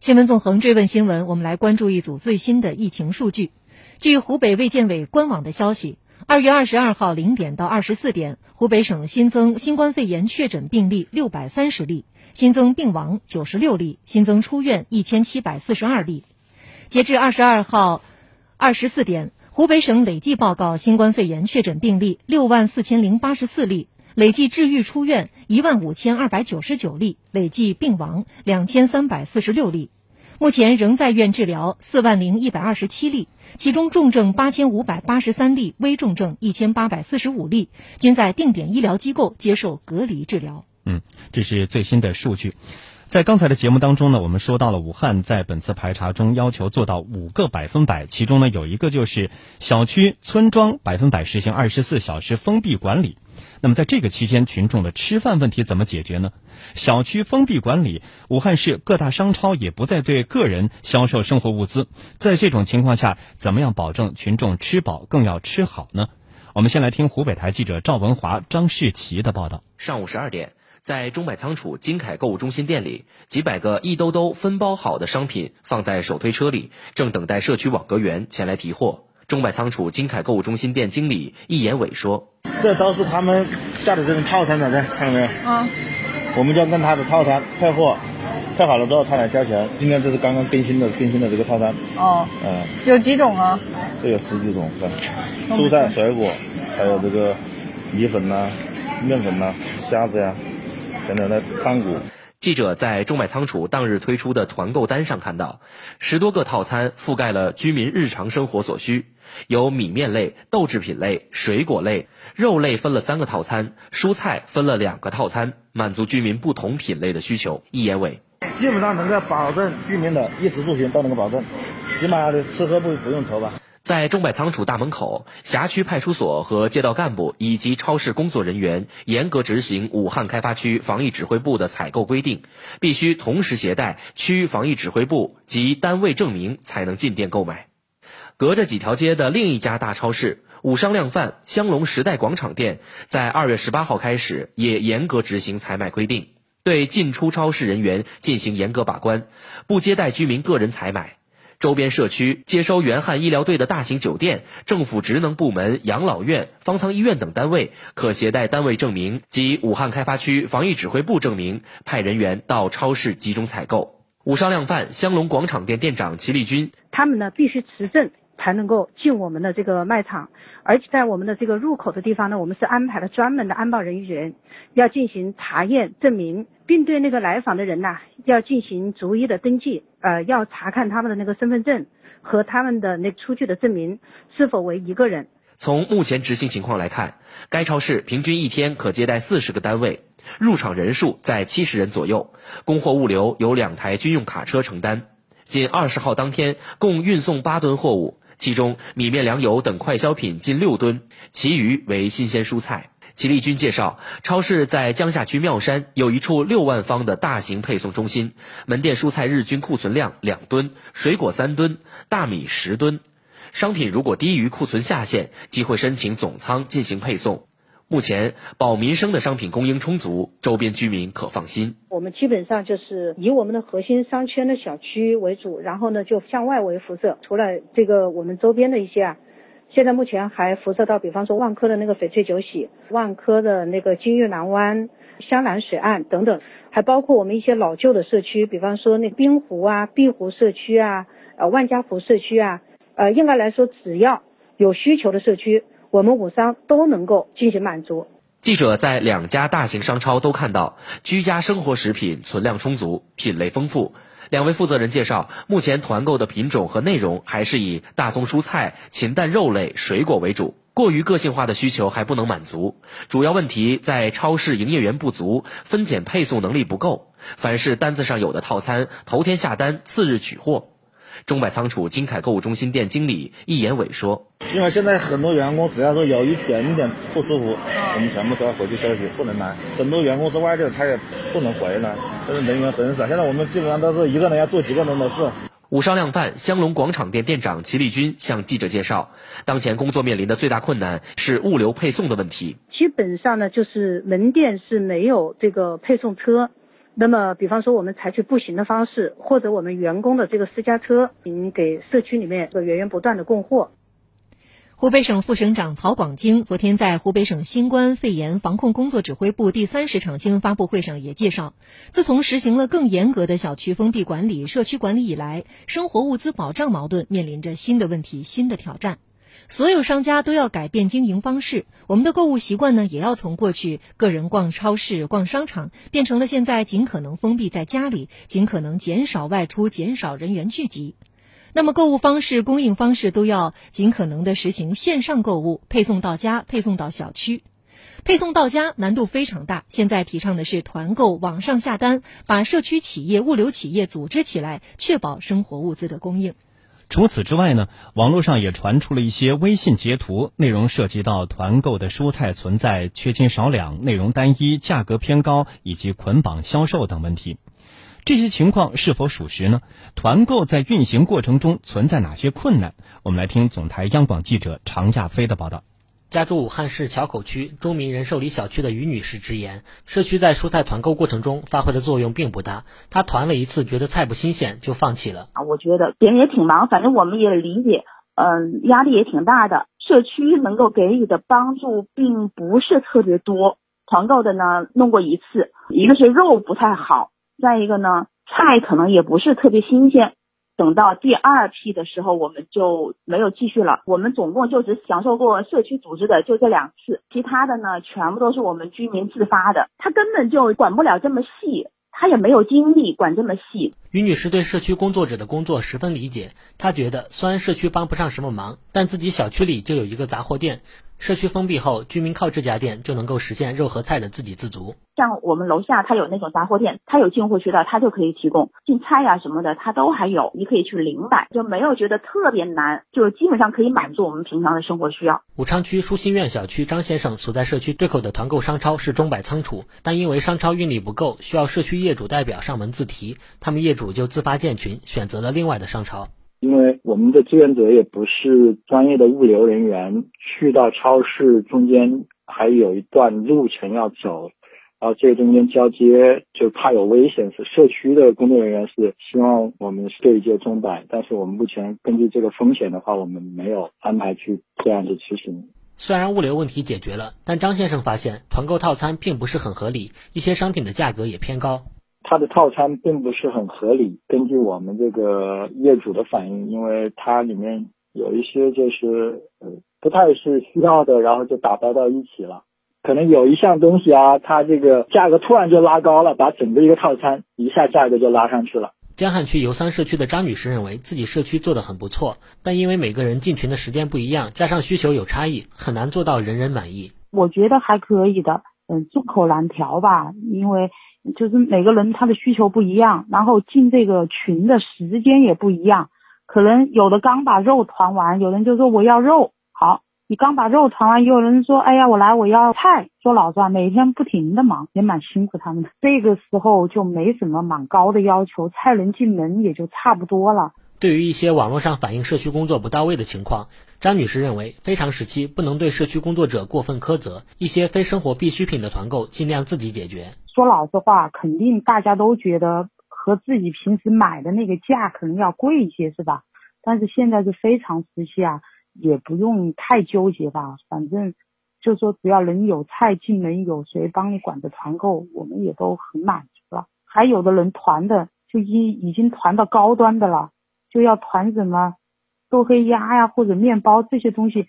新闻纵横追问新闻，我们来关注一组最新的疫情数据。据湖北卫健委官网的消息，二月二十二号零点到二十四点，湖北省新增新冠肺炎确诊病例六百三十例，新增病亡九十六例，新增出院一千七百四十二例。截至二十二号二十四点，湖北省累计报告新冠肺炎确诊病例六万四千零八十四例。累计治愈出院一万五千二百九十九例，累计病亡两千三百四十六例，目前仍在院治疗四万零一百二十七例，其中重症八千五百八十三例，危重症一千八百四十五例，均在定点医疗机构接受隔离治疗。嗯，这是最新的数据。在刚才的节目当中呢，我们说到了武汉在本次排查中要求做到五个百分百，其中呢有一个就是小区村庄百分百实行二十四小时封闭管理。那么在这个期间，群众的吃饭问题怎么解决呢？小区封闭管理，武汉市各大商超也不再对个人销售生活物资。在这种情况下，怎么样保证群众吃饱，更要吃好呢？我们先来听湖北台记者赵文华、张世奇的报道。上午十二点，在中百仓储金凯购物中心店里，几百个一兜兜分包好的商品放在手推车里，正等待社区网格员前来提货。中百仓储金凯购物中心店经理易延伟说：“这都是他们下的这种套餐的，这看到没有？啊，我们就跟他的套餐配货，配好了之后他来交钱。今天这是刚刚更新的更新的这个套餐。哦，嗯，有几种啊？这有十几种，蔬菜、水果，还有这个米粉呐、面粉呐、虾子呀，等等的干果。”记者在中百仓储当日推出的团购单上看到，十多个套餐覆盖了居民日常生活所需，有米面类、豆制品类、水果类、肉类分了三个套餐，蔬菜分了两个套餐，满足居民不同品类的需求。易延伟，基本上能够保证居民的衣食住行都能够保证，起码的吃喝不不用愁吧。在中百仓储大门口，辖区派出所和街道干部以及超市工作人员严格执行武汉开发区防疫指挥部的采购规定，必须同时携带区防疫指挥部及单位证明才能进店购买。隔着几条街的另一家大超市武商量贩香龙时代广场店，在二月十八号开始也严格执行采买规定，对进出超市人员进行严格把关，不接待居民个人采买。周边社区接收援汉医疗队的大型酒店、政府职能部门、养老院、方舱医院等单位，可携带单位证明及武汉开发区防疫指挥部证明，派人员到超市集中采购。武商量贩香龙广场店店长齐立军，他们呢必须持证。才能够进我们的这个卖场，而且在我们的这个入口的地方呢，我们是安排了专门的安保人员，要进行查验证明，并对那个来访的人呐，要进行逐一的登记，呃，要查看他们的那个身份证和他们的那出具的证明是否为一个人。从目前执行情况来看，该超市平均一天可接待四十个单位，入场人数在七十人左右，供货物流由两台军用卡车承担。仅二十号当天，共运送八吨货物。其中米面粮油等快消品近六吨，其余为新鲜蔬菜。齐立军介绍，超市在江夏区庙山有一处六万方的大型配送中心，门店蔬菜日均库存量两吨，水果三吨，大米十吨。商品如果低于库存下限，即会申请总仓进行配送。目前保民生的商品供应充足，周边居民可放心。我们基本上就是以我们的核心商圈的小区为主，然后呢就向外围辐射。除了这个我们周边的一些啊，现在目前还辐射到，比方说万科的那个翡翠酒喜、万科的那个金玉南湾、香兰水岸等等，还包括我们一些老旧的社区，比方说那滨湖啊、碧湖社区啊、呃万家湖社区啊，呃应该来说只要有需求的社区。我们武商都能够进行满足。记者在两家大型商超都看到居家生活食品存量充足，品类丰富。两位负责人介绍，目前团购的品种和内容还是以大宗蔬菜、禽蛋肉类、水果为主，过于个性化的需求还不能满足。主要问题在超市营业员不足，分拣配送能力不够。凡是单子上有的套餐，头天下单，次日取货。中百仓储金凯购物中心店经理易延伟说：“因为现在很多员工只要说有一点点不舒服，我们全部都要回去休息，不能来。很多员工是外地，他也不能回来，但是人员很少。现在我们基本上都是一个人要做几个人的事。”武商量贩香龙广场店店长齐立军向记者介绍，当前工作面临的最大困难是物流配送的问题。基本上呢，就是门店是没有这个配送车。那么，比方说我们采取步行的方式，或者我们员工的这个私家车，您给社区里面源源不断的供货。湖北省副省长曹广京昨天在湖北省新冠肺炎防控工作指挥部第三十场新闻发布会上也介绍，自从实行了更严格的小区封闭管理、社区管理以来，生活物资保障矛盾面临着新的问题、新的挑战。所有商家都要改变经营方式，我们的购物习惯呢，也要从过去个人逛超市、逛商场，变成了现在尽可能封闭在家里，尽可能减少外出、减少人员聚集。那么，购物方式、供应方式都要尽可能的实行线上购物，配送到家，配送到小区。配送到家难度非常大，现在提倡的是团购、网上下单，把社区企业、物流企业组织起来，确保生活物资的供应。除此之外呢，网络上也传出了一些微信截图，内容涉及到团购的蔬菜存在缺斤少两、内容单一、价格偏高以及捆绑销售等问题。这些情况是否属实呢？团购在运行过程中存在哪些困难？我们来听总台央广记者常亚飞的报道。家住武汉市硚口区中民仁寿里小区的于女士直言，社区在蔬菜团购过程中发挥的作用并不大。她团了一次，觉得菜不新鲜，就放弃了。啊，我觉得别人也挺忙，反正我们也理解，嗯，压力也挺大的。社区能够给予的帮助并不是特别多。团购的呢，弄过一次，一个是肉不太好。再一个呢，菜可能也不是特别新鲜。等到第二批的时候，我们就没有继续了。我们总共就只享受过社区组织的就这两次，其他的呢，全部都是我们居民自发的。他根本就管不了这么细，他也没有精力管这么细。于女士对社区工作者的工作十分理解，她觉得虽然社区帮不上什么忙，但自己小区里就有一个杂货店。社区封闭后，居民靠这家店就能够实现肉和菜的自给自足。像我们楼下，它有那种杂货店，它有进货渠道，它就可以提供进菜呀什么的，它都还有，你可以去领买，就没有觉得特别难，就基本上可以满足我们平常的生活需要。武昌区舒心苑小区张先生所在社区对口的团购商超是中百仓储，但因为商超运力不够，需要社区业主代表上门自提，他们业主就自发建群，选择了另外的商超。因为我们的志愿者也不是专业的物流人员，去到超市中间还有一段路程要走，然后这中间交接就怕有危险，是社区的工作人员是希望我们对接中百，但是我们目前根据这个风险的话，我们没有安排去这样的执行。虽然物流问题解决了，但张先生发现团购套餐并不是很合理，一些商品的价格也偏高。它的套餐并不是很合理。根据我们这个业主的反映，因为它里面有一些就是呃不太是需要的，然后就打包到一起了。可能有一项东西啊，它这个价格突然就拉高了，把整个一个套餐一下价格就拉上去了。江汉区游三社区的张女士认为自己社区做的很不错，但因为每个人进群的时间不一样，加上需求有差异，很难做到人人满意。我觉得还可以的，嗯，众口难调吧，因为。就是每个人他的需求不一样，然后进这个群的时间也不一样，可能有的刚把肉团完，有人就说我要肉，好，你刚把肉团完，也有人说，哎呀，我来我要菜。说老实话，每天不停的忙，也蛮辛苦他们的。这个时候就没什么蛮高的要求，菜能进门也就差不多了。对于一些网络上反映社区工作不到位的情况，张女士认为，非常时期不能对社区工作者过分苛责，一些非生活必需品的团购尽量自己解决。说老实话，肯定大家都觉得和自己平时买的那个价可能要贵一些，是吧？但是现在是非常时期啊，也不用太纠结吧。反正就说只要能有菜进门，有谁帮你管着团购，我们也都很满足了。还有的人团的就已已经团到高端的了，就要团什么豆黑鸭呀或者面包这些东西，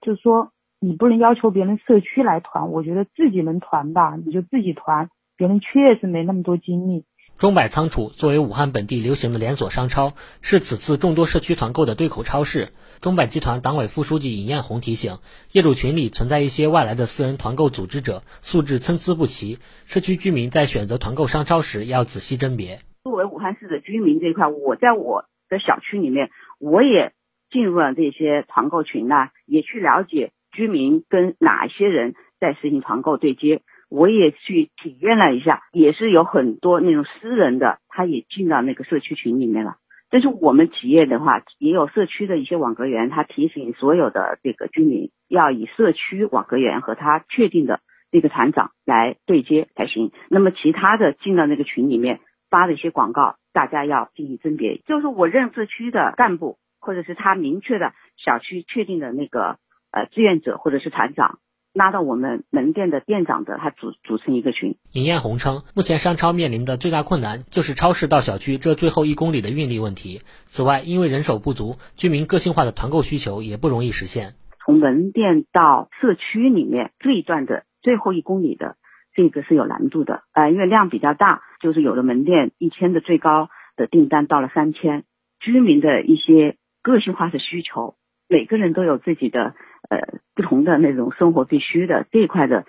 就说你不能要求别人社区来团，我觉得自己能团吧你就自己团。别人确实没那么多精力。中百仓储作为武汉本地流行的连锁商超，是此次众多社区团购的对口超市。中百集团党委副书记尹艳红提醒，业主群里存在一些外来的私人团购组织者，素质参差不齐。社区居民在选择团购商超时要仔细甄别。作为武汉市的居民这一块，我在我的小区里面，我也进入了这些团购群呢，也去了解居民跟哪些人在实行团购对接。我也去体验了一下，也是有很多那种私人的，他也进到那个社区群里面了。但是我们企业的话，也有社区的一些网格员，他提醒所有的这个居民要以社区网格员和他确定的。这个厂长来对接才行。那么其他的进到那个群里面发的一些广告，大家要进行甄别。就是我认社区的干部，或者是他明确的小区确定的那个呃志愿者或者是团长。拉到我们门店的店长的，他组组成一个群。尹艳红称，目前商超面临的最大困难就是超市到小区这最后一公里的运力问题。此外，因为人手不足，居民个性化的团购需求也不容易实现。从门店到社区里面这一段的最后一公里的这个是有难度的，呃，因为量比较大，就是有的门店一天的最高的订单到了三千，居民的一些个性化的需求，每个人都有自己的。呃，不同的那种生活必须的这一块的，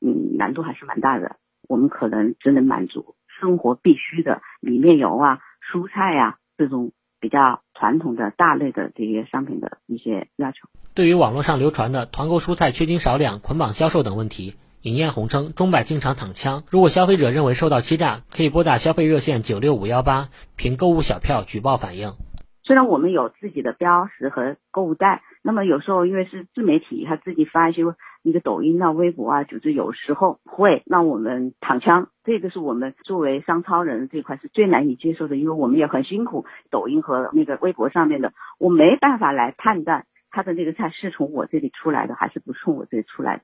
嗯，难度还是蛮大的。我们可能只能满足生活必须的米面油啊、蔬菜呀这种比较传统的大类的这些商品的一些要求。对于网络上流传的团购蔬菜缺斤少两、捆绑销售等问题，尹艳红称，中百经常躺枪。如果消费者认为受到欺诈，可以拨打消费热线九六五幺八，凭购物小票举报反映。虽然我们有自己的标识和购物袋。那么有时候因为是自媒体，他自己发一些那个抖音啊、微博啊，就是有时候会让我们躺枪。这个是我们作为商超人这块是最难以接受的，因为我们也很辛苦。抖音和那个微博上面的，我没办法来判断他的那个菜是从我这里出来的还是不从我这里出来的。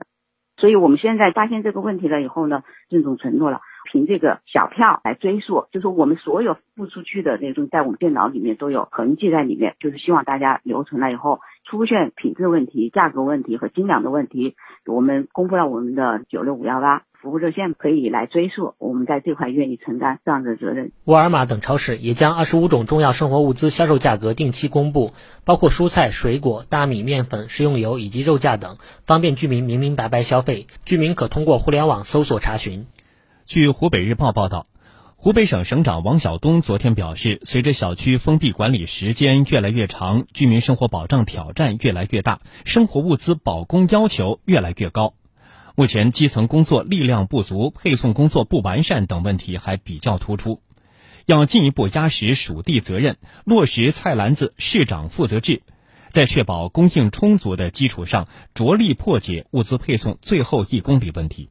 所以我们现在发现这个问题了以后呢，郑总承诺了。凭这个小票来追溯，就是我们所有付出去的那种，在我们电脑里面都有痕迹在里面，就是希望大家留存了以后，出现品质问题、价格问题和斤两的问题，我们公布了我们的九六五幺八服务热线，可以来追溯。我们在这块愿意承担这样的责任。沃尔玛等超市也将二十五种重要生活物资销售价格定期公布，包括蔬菜、水果、大米、面粉、食用油以及肉价等，方便居民明明白白消费。居民可通过互联网搜索查询。据湖北日报报道，湖北省省长王晓东昨天表示，随着小区封闭管理时间越来越长，居民生活保障挑战越来越大，生活物资保供要求越来越高。目前，基层工作力量不足、配送工作不完善等问题还比较突出，要进一步压实属地责任，落实菜篮子市长负责制，在确保供应充足的基础上，着力破解物资配送最后一公里问题。